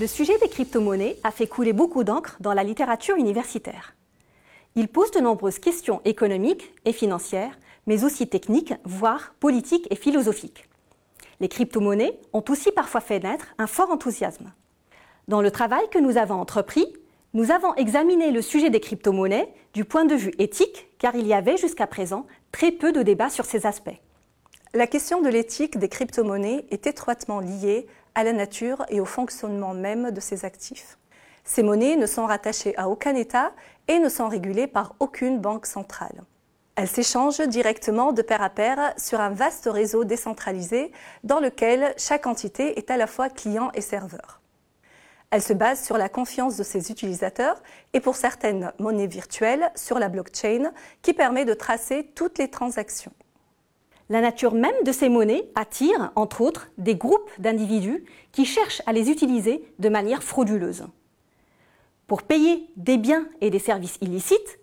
Le sujet des crypto-monnaies a fait couler beaucoup d'encre dans la littérature universitaire. Il pose de nombreuses questions économiques et financières, mais aussi techniques, voire politiques et philosophiques. Les crypto-monnaies ont aussi parfois fait naître un fort enthousiasme. Dans le travail que nous avons entrepris, nous avons examiné le sujet des crypto-monnaies du point de vue éthique, car il y avait jusqu'à présent très peu de débats sur ces aspects. La question de l'éthique des crypto-monnaies est étroitement liée à la nature et au fonctionnement même de ces actifs. Ces monnaies ne sont rattachées à aucun État et ne sont régulées par aucune banque centrale. Elles s'échangent directement de pair à pair sur un vaste réseau décentralisé dans lequel chaque entité est à la fois client et serveur. Elles se basent sur la confiance de ses utilisateurs et pour certaines monnaies virtuelles sur la blockchain qui permet de tracer toutes les transactions. La nature même de ces monnaies attire, entre autres, des groupes d'individus qui cherchent à les utiliser de manière frauduleuse. Pour payer des biens et des services illicites,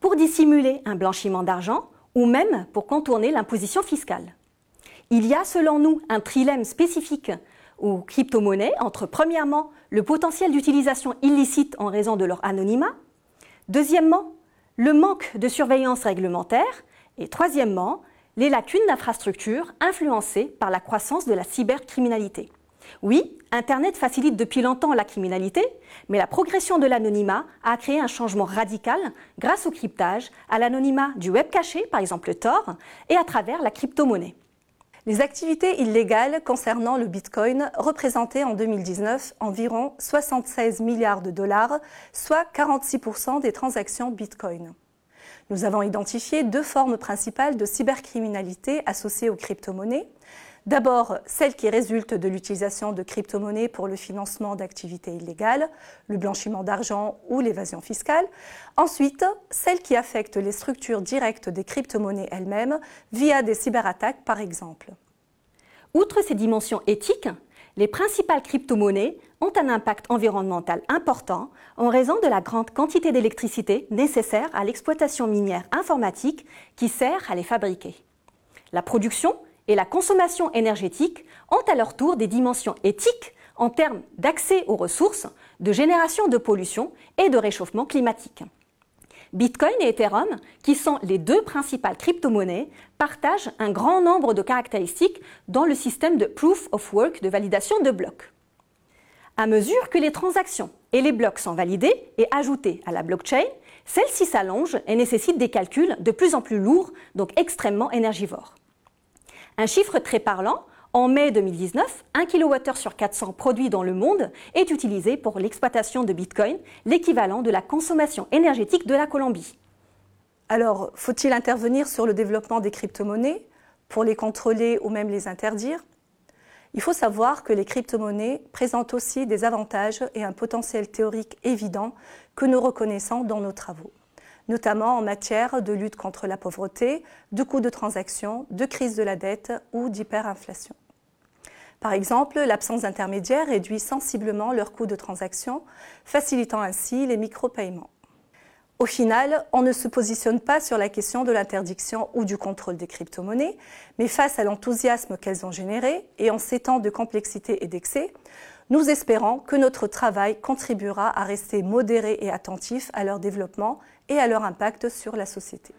pour dissimuler un blanchiment d'argent ou même pour contourner l'imposition fiscale. Il y a selon nous un trilemme spécifique aux crypto-monnaies entre premièrement le potentiel d'utilisation illicite en raison de leur anonymat, deuxièmement le manque de surveillance réglementaire et troisièmement les lacunes d'infrastructures influencées par la croissance de la cybercriminalité. Oui, Internet facilite depuis longtemps la criminalité, mais la progression de l'anonymat a créé un changement radical grâce au cryptage, à l'anonymat du web caché, par exemple Tor, et à travers la crypto-monnaie. Les activités illégales concernant le Bitcoin représentaient en 2019 environ 76 milliards de dollars, soit 46% des transactions Bitcoin. Nous avons identifié deux formes principales de cybercriminalité associées aux crypto-monnaies. D'abord, celle qui résulte de l'utilisation de crypto-monnaies pour le financement d'activités illégales, le blanchiment d'argent ou l'évasion fiscale. Ensuite, celle qui affecte les structures directes des crypto-monnaies elles-mêmes via des cyberattaques par exemple. Outre ces dimensions éthiques, les principales crypto-monnaies ont un impact environnemental important en raison de la grande quantité d'électricité nécessaire à l'exploitation minière informatique qui sert à les fabriquer. La production et la consommation énergétique ont à leur tour des dimensions éthiques en termes d'accès aux ressources, de génération de pollution et de réchauffement climatique. Bitcoin et Ethereum, qui sont les deux principales crypto-monnaies, partagent un grand nombre de caractéristiques dans le système de proof of work de validation de blocs. À mesure que les transactions et les blocs sont validés et ajoutés à la blockchain, celle-ci s'allonge et nécessite des calculs de plus en plus lourds, donc extrêmement énergivores. Un chiffre très parlant, en mai 2019, 1 kWh sur 400 produits dans le monde est utilisé pour l'exploitation de Bitcoin, l'équivalent de la consommation énergétique de la Colombie. Alors, faut-il intervenir sur le développement des crypto-monnaies pour les contrôler ou même les interdire? Il faut savoir que les crypto-monnaies présentent aussi des avantages et un potentiel théorique évident que nous reconnaissons dans nos travaux notamment en matière de lutte contre la pauvreté, de coûts de transaction, de crise de la dette ou d'hyperinflation. Par exemple, l'absence d'intermédiaires réduit sensiblement leurs coûts de transaction, facilitant ainsi les micro-paiements. Au final, on ne se positionne pas sur la question de l'interdiction ou du contrôle des crypto-monnaies, mais face à l'enthousiasme qu'elles ont généré et en ces temps de complexité et d'excès, nous espérons que notre travail contribuera à rester modéré et attentif à leur développement et à leur impact sur la société.